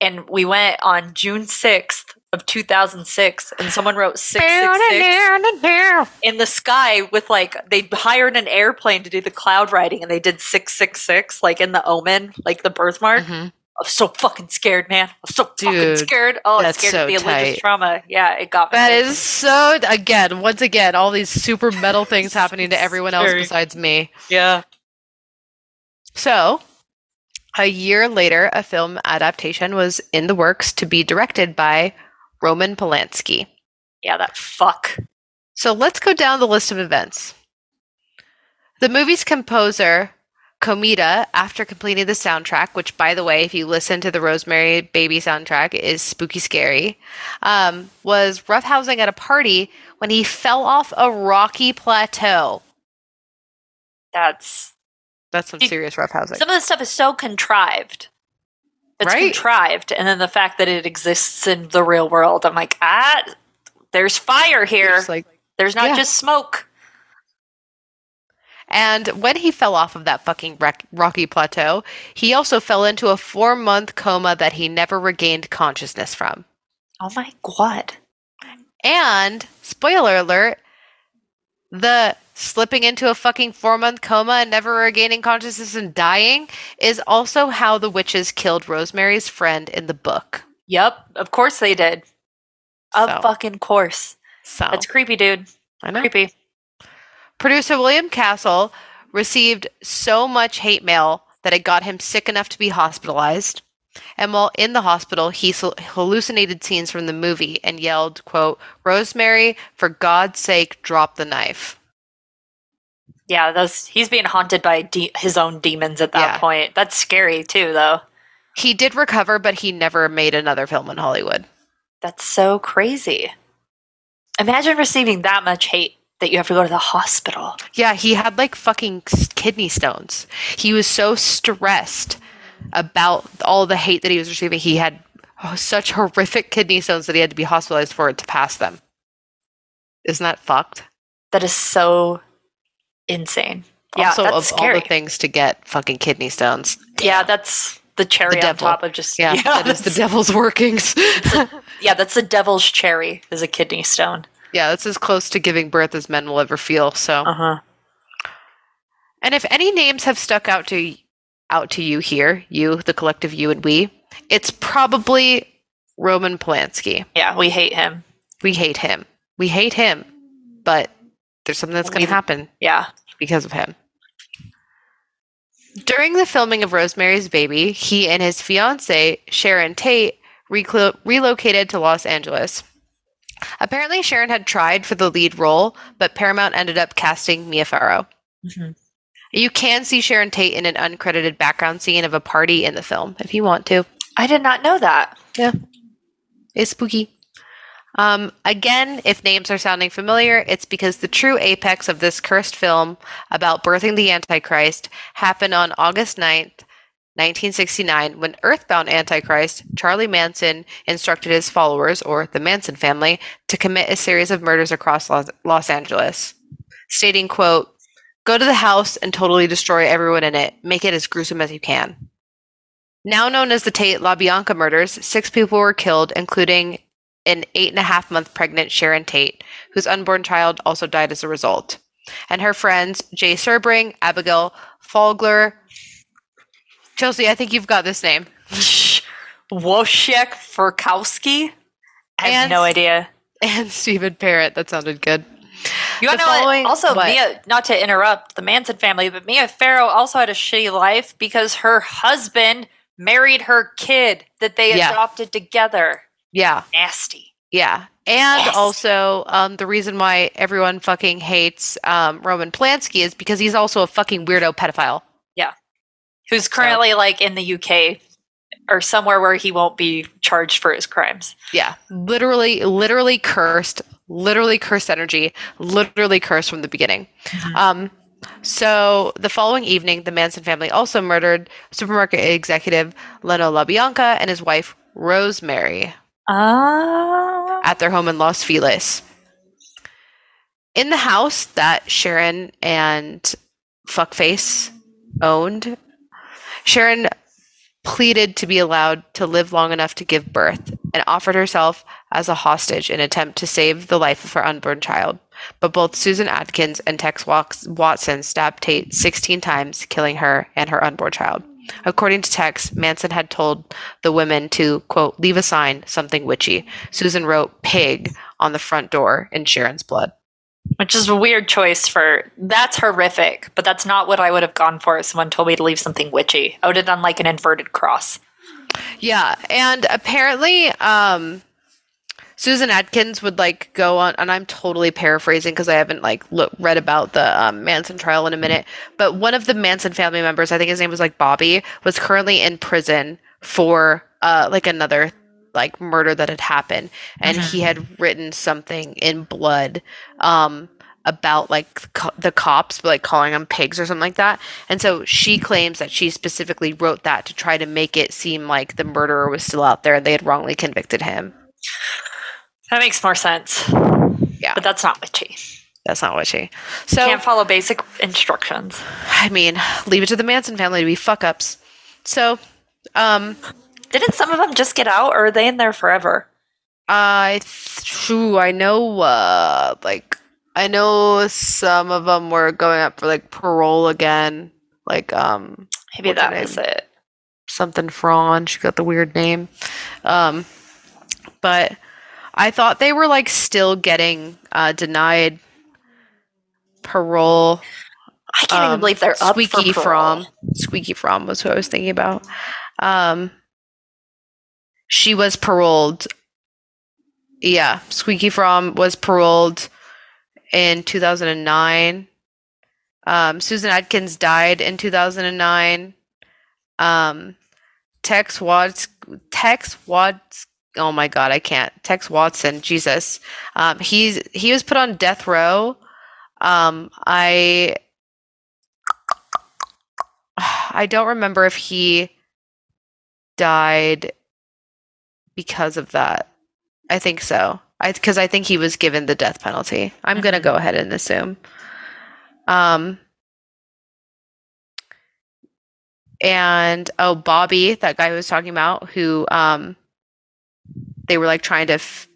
and we went on June 6th of 2006 and someone wrote 666 in the sky with like they hired an airplane to do the cloud writing and they did 666 like in the omen like the birthmark. Mhm. i'm so fucking scared man. I'm so fucking scared. Oh that's scared so the religious tight. trauma. Yeah it got me. That is so again, once again, all these super metal things happening to everyone else besides me. yeah. So, a year later, a film adaptation was in the works to be directed by Roman Polanski. yeah that fuck So let's go down the list of events. The movie's composer, Komeda, after completing the soundtrack, which, by the way, if you listen to the Rosemary Baby soundtrack, is spooky scary, um, was roughhousing at a party when he fell off a rocky plateau. that's That's some serious roughhousing. some of this stuff is so contrived it's Right. contrived and then the fact that it exists in the real world i'm like ah there's fire here like, there's not yeah. just smoke And when he fell off of that fucking rocky plateau, he also fell into a four month coma that he never regained consciousness from. oh my god And, spoiler alert, the slipping into a fucking four month coma and never regaining consciousness and dying is also how the witches killed Rosemary's friend in the book. Yep, of course they did. Of So. fucking course. So, That's creepy, dude. I know. Creepy. Producer William Castle received so much hate mail that it got him sick enough to be hospitalized. And while in the hospital, he hallucinated scenes from the movie and yelled, quote, Rosemary, for God's sake, drop the knife. Yeah, those he's being haunted by de- his own demons at that Yeah. point. That's scary too, though. He did recover, but he never made another film in Hollywood. That's so crazy. Imagine receiving that much hate that you have to go to the hospital. Yeah, he had like fucking kidney stones. He was so stressed about all the hate that he was receiving. He had oh, such horrific kidney stones that he had to be hospitalized for it to pass them. Isn't that fucked? That is so insane. Yeah, also, that's of scary. all the things to get fucking kidney stones. yeah, that's the cherry The on top of just Yeah, that is the devil's workings. yeah, that's the devil's cherry is a kidney stone. yeah, that's as close to giving birth as men will ever feel. So, Uh huh. and if any names have stuck out to out to you here, you, the collective you and we, it's probably Roman Polanski. Yeah, we hate him. We hate him. We hate him, but there's something that's going to happen Yeah. because of him. During the filming of Rosemary's Baby, he and his fiancee, Sharon Tate, reclo- relocated to Los Angeles. Apparently, Sharon had tried for the lead role, but Paramount ended up casting Mia Farrow. Mhm. You can see Sharon Tate in an uncredited background scene of a party in the film if you want to. I did not know that. Yeah. It's spooky. Um, again, if names are sounding familiar, it's because the true apex of this cursed film about birthing the Antichrist happened on August 9th, 1969, when Earthbound Antichrist, Charlie Manson, instructed his followers, or the Manson family, to commit a series of murders across Los, Los Angeles, stating, quote, Go to the house and totally destroy everyone in it. Make it as gruesome as you can. Now known as the Tate LaBianca murders, six people were killed, including an eight and a half month pregnant Sharon Tate, whose unborn child also died as a result, and her friends Jay Sebring, Abigail Folger. Chelsea, I think you've got this name. Wojciech Furkowski? I have And- no idea. And Stephen Parrott. That sounded good. You want to know? Also, what? Mia, not to interrupt the Manson family, but Mia Farrow also had a shitty life because her husband married her kid that they Yeah. adopted together. Yeah, Nasty. yeah. And Yes. also, um, the reason why everyone fucking hates um, Roman Polanski is because he's also a fucking weirdo pedophile. Yeah. Who's currently like in the UK or somewhere where he won't be charged for his crimes. Yeah, literally, literally cursed, literally cursed energy, literally cursed from the beginning. Um, so the following evening, the Manson family also murdered supermarket executive Leno LaBianca and his wife Rosemary Ah. at their home in Los Feliz. In the house that Sharon and Fuckface owned, Sharon pleaded to be allowed to live long enough to give birth and offered herself as a hostage in attempt to save the life of her unborn child. But both Susan Atkins and Tex Watson stabbed Tate 16 times, killing her and her unborn child. According to Tex, Manson had told the women to, quote, leave a sign, something witchy. Susan wrote pig on the front door in Sharon's blood. Which is a weird choice for that's horrific, but that's not what I would have gone for if someone told me to leave something witchy. I would have done like an inverted cross. Yeah, and apparently, um, Susan Atkins would like go on, and I'm totally paraphrasing because I haven't like look, read about the um, Manson trial in a minute. But one of the Manson family members, I think his name was like Bobby, was currently in prison for uh, like another like murder that had happened, and mm-hmm. he had written something in blood um, about like co- the cops, like calling them pigs or something like that. And so she claims that she specifically wrote that to try to make it seem like the murderer was still out there and they had wrongly convicted him. That makes more sense. Yeah. But that's not witchy. That's not witchy. So can't follow basic instructions. I mean, leave it to the Manson family to be fuck ups. So, um, didn't some of them just get out, or are they in there forever? I, true. I know. Uh, like, I know some of them were going up for like parole again. Like, um, maybe that was it. Something Fraun. She got the weird name. Um, but I thought they were like still getting uh, denied parole. I can't um, even believe they're up Squeaky for Fromme. Squeaky Fromme was who I was thinking about. Um, she was paroled. Yeah, Squeaky Fromme was paroled in 2009. Um, Susan Atkins died in 2009. Um, Tex Watts, Tex Watts oh my god, I can't. Tex Watson, Jesus. Um, he's he was put on death row. Um, I I don't remember if he died because of that. I think so. I because I think he was given the death penalty. I'm gonna go ahead and assume. Um. And oh, Bobby, that guy who was talking about, who um they were like trying to f-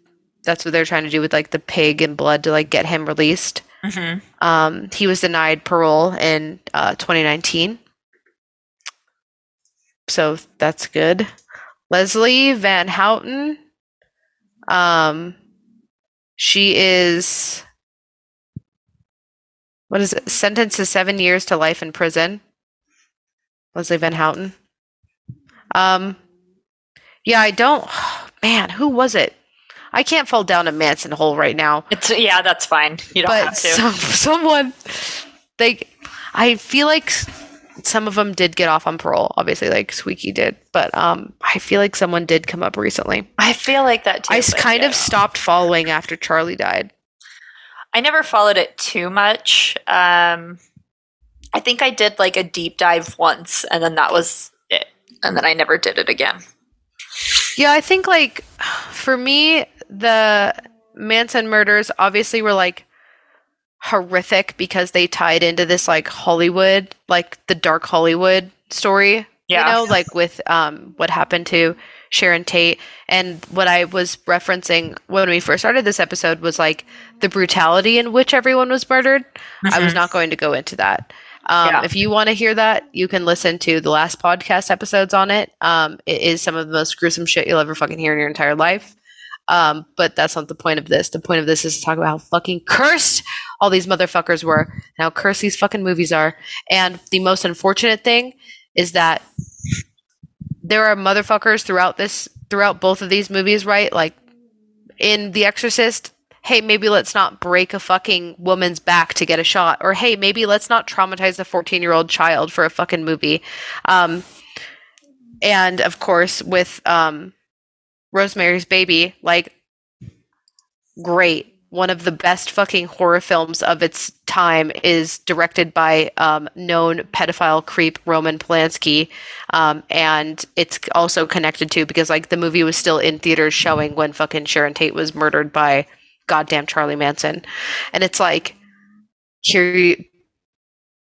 that's what they're trying to do with like the pig and blood to like get him released mm-hmm. um, he was denied parole in uh, 2019 so that's good leslie van houten um, she is what is it sentenced to seven years to life in prison leslie van houten um, yeah i don't man, who was it? I can't fall down a Manson hole right now. It's yeah, that's fine. You don't but have to. Some, someone, they, I feel like some of them did get off on parole. Obviously, like Squeaky did, but um, I feel like someone did come up recently. I feel like that too. I kind yeah. of stopped following after Charlie died. I never followed it too much. Um, I think I did like a deep dive once, and then that was it. And then I never did it again. Yeah, I think like for me, the Manson murders obviously were like horrific because they tied into this like Hollywood, like the dark Hollywood story. Yeah. You know, like with um what happened to Sharon Tate. And what I was referencing when we first started this episode was like the brutality in which everyone was murdered. Mm-hmm. I was mm-hmm. not going to go into that. Um, yeah. If you want to hear that, you can listen to the last podcast episodes on it. Um, it is some of the most gruesome shit you'll ever fucking hear in your entire life. Um, but that's not the point of this. The point of this is to talk about how fucking cursed all these motherfuckers were, and how cursed these fucking movies are. And the most unfortunate thing is that there are motherfuckers throughout this, throughout both of these movies, right? Like in The Exorcist, hey, maybe let's not break a fucking woman's back to get a shot, or hey, maybe let's not traumatize a 14 year old child for a fucking movie. Um, and of course, with um, Rosemary's Baby, like, great. One of the best fucking horror films of its time is directed by um, known pedophile creep Roman Polanski, um, and it's also connected to because like the movie was still in theaters showing when fucking Sharon Tate was murdered by goddamn Charlie Manson. And it's like, here,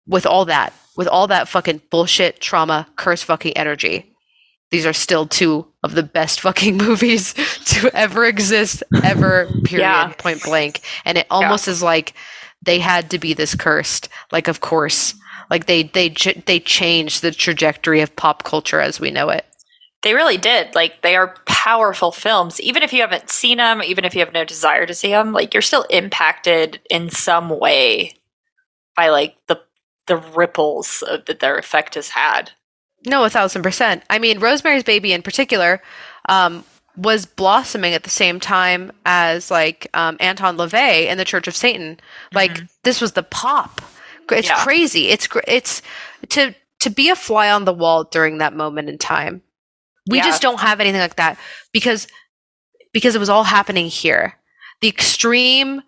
with all that, with all that fucking bullshit, trauma, curse fucking energy, these are still two of the best fucking movies to ever exist, ever, period, Yeah. point blank. And it almost is like they had to be this cursed. Like, of course, like they they they changed the trajectory of pop culture as we know it. They really did. Like they are powerful films. Even if you haven't seen them, even if you have no desire to see them, like you're still impacted in some way by like the the ripples of, that their effect has had. No, a thousand percent. I mean, Rosemary's Baby in particular um, was blossoming at the same time as like um, Anton LaVey in the Church of Satan. Like this was the pop. It's Yeah. crazy. It's it's to to be a fly on the wall during that moment in time. We Yeah. just don't have anything like that because because it was all happening here. The extreme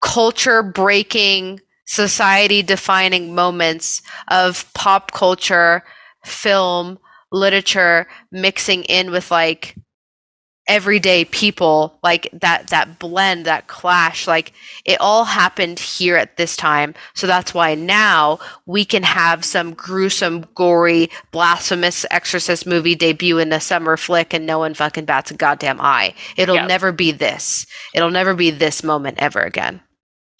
culture breaking, society defining moments of pop culture, film, literature mixing in with like everyday people like that that blend that clash like it all happened here at this time. So that's why now we can have some gruesome gory blasphemous exorcist movie debut in a summer flick and no one fucking bats a goddamn eye. It'll Yeah. never be this. It'll never be this moment ever again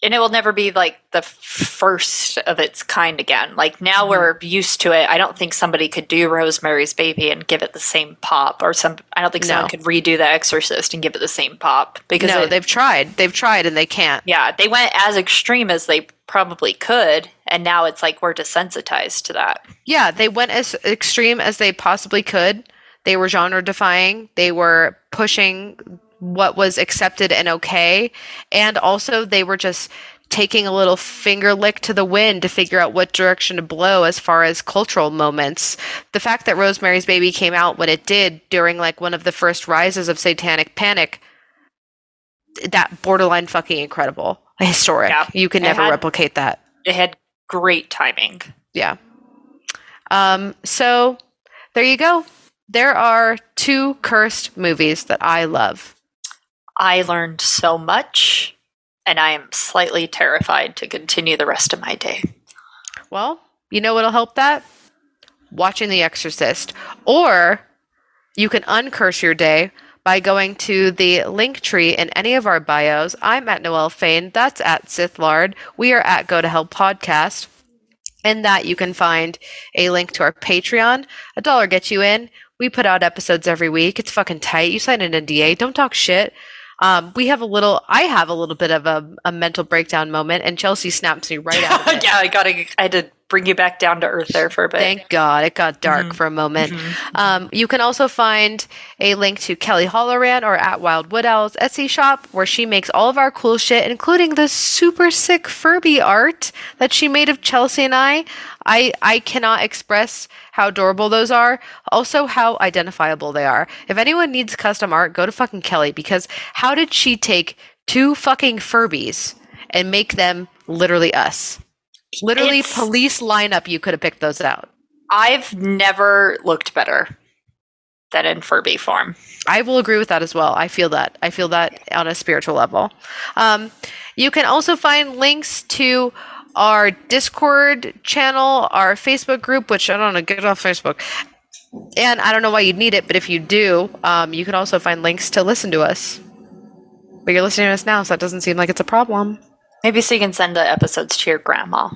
And it will never be like the first of its kind again. Like now mm-hmm. we're used to it. I don't think somebody could do Rosemary's Baby and give it the same pop, or some. I don't think No. someone could redo The Exorcist and give it the same pop because no it- they've tried they've tried and they can't yeah, they went as extreme as they probably could, and now it's like we're desensitized to that. Yeah, they went as extreme as they possibly could. They were genre defying. They were pushing what was accepted and okay. And also, they were just taking a little finger lick to the wind to figure out what direction to blow as far as cultural moments. The fact that Rosemary's Baby came out when it did during like one of the first rises of satanic panic, that borderline fucking incredible. Historic. Yeah, you can it never had- replicate that. It had great timing. Yeah. Um, so there you go. There are two cursed movies that I love. I learned so much, and I am slightly terrified to continue the rest of my day. Well, you know what'll help that? Watching The Exorcist. Or you can uncurse your day by going to the link tree in any of our bios. I'm at Noel Fain. That's at Sith Lard. We are at Go to Hell Podcast. In that, you can find a link to our Patreon. A dollar gets you in. We put out episodes every week. It's fucking tight. You sign an NDA. Don't talk shit. Um, we have a little, I have a little bit of a, a mental breakdown moment, and Chelsea snaps me right out of it. yeah, I gotta. I had to bring you back down to earth there for a bit. Thank God it got dark Mhm. for a moment. Mhm. Um, you can also find a link to Kelly Holloran or at Wild Wood Owl's Etsy shop, where she makes all of our cool shit, including the super sick Furby art that she made of Chelsea and I. I I cannot express how adorable those are. Also, how identifiable they are. If anyone needs custom art, go to fucking Kelly because how did she take two fucking Furbies and make them literally us? Literally, It's- police lineup. You could have picked those out. I've never looked better than in Furby form. I will agree with that as well. I feel that. I feel that on a spiritual level. Um, you can also find links to our Discord channel, our Facebook group, which I don't know, get off Facebook. And I don't know why you'd need it, but if you do, um, you can also find links to listen to us. But you're listening to us now, so that doesn't seem like it's a problem. Maybe so you can send the episodes to your grandma.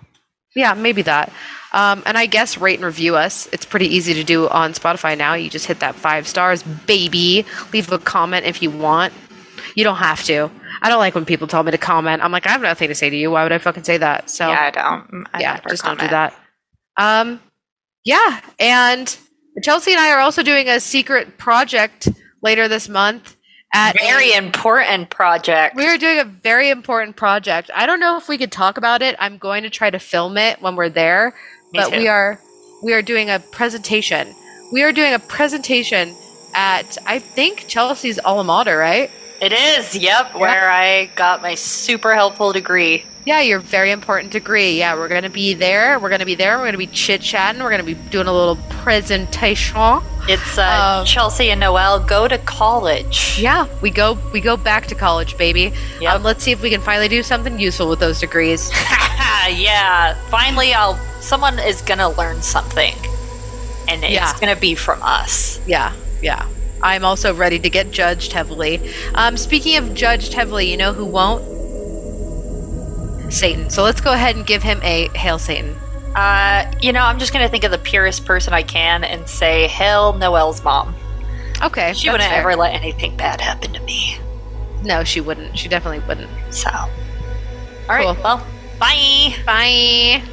Yeah, maybe that. Um, and I guess rate and review us. It's pretty easy to do on Spotify now. You just hit that five stars, baby. Leave a comment if you want. You don't have to. I don't like when people tell me to comment. I'm like, I have nothing to say to you. Why would I fucking say that? So yeah, I don't. I yeah, just don't do that. Um, yeah, and Chelsea and I are also doing a secret project later this month. At Very a- important project. we are doing a very important project. I don't know if we could talk about it. I'm going to try to film it when we're there, Me but too. we are we are doing a presentation. We are doing a presentation at I think Chelsea's alma mater, right? It is. Yep, where I got my super helpful degree. Yeah, your very important degree. Yeah, we're gonna be there. We're gonna be there. We're gonna be chit chatting. We're gonna be doing a little presentation. It's uh, Um, Chelsea and Noelle go to college. Yeah, we go we go back to college, baby. Yep. Um, let's see if we can finally do something useful with those degrees. yeah. Finally, I'll. Someone is gonna learn something. and it's Yeah. going to be from us. Yeah, yeah. I'm also ready to get judged heavily. Um, speaking of judged heavily, you know who won't? Satan. So let's go ahead and give him a hail Satan. Uh, you know, I'm just going to think of the purest person I can and say, "Hail Noelle's mom. Okay, She wouldn't fair. ever let anything bad happen to me." No, she wouldn't. She definitely wouldn't. So, all right, Cool. well, bye. Bye.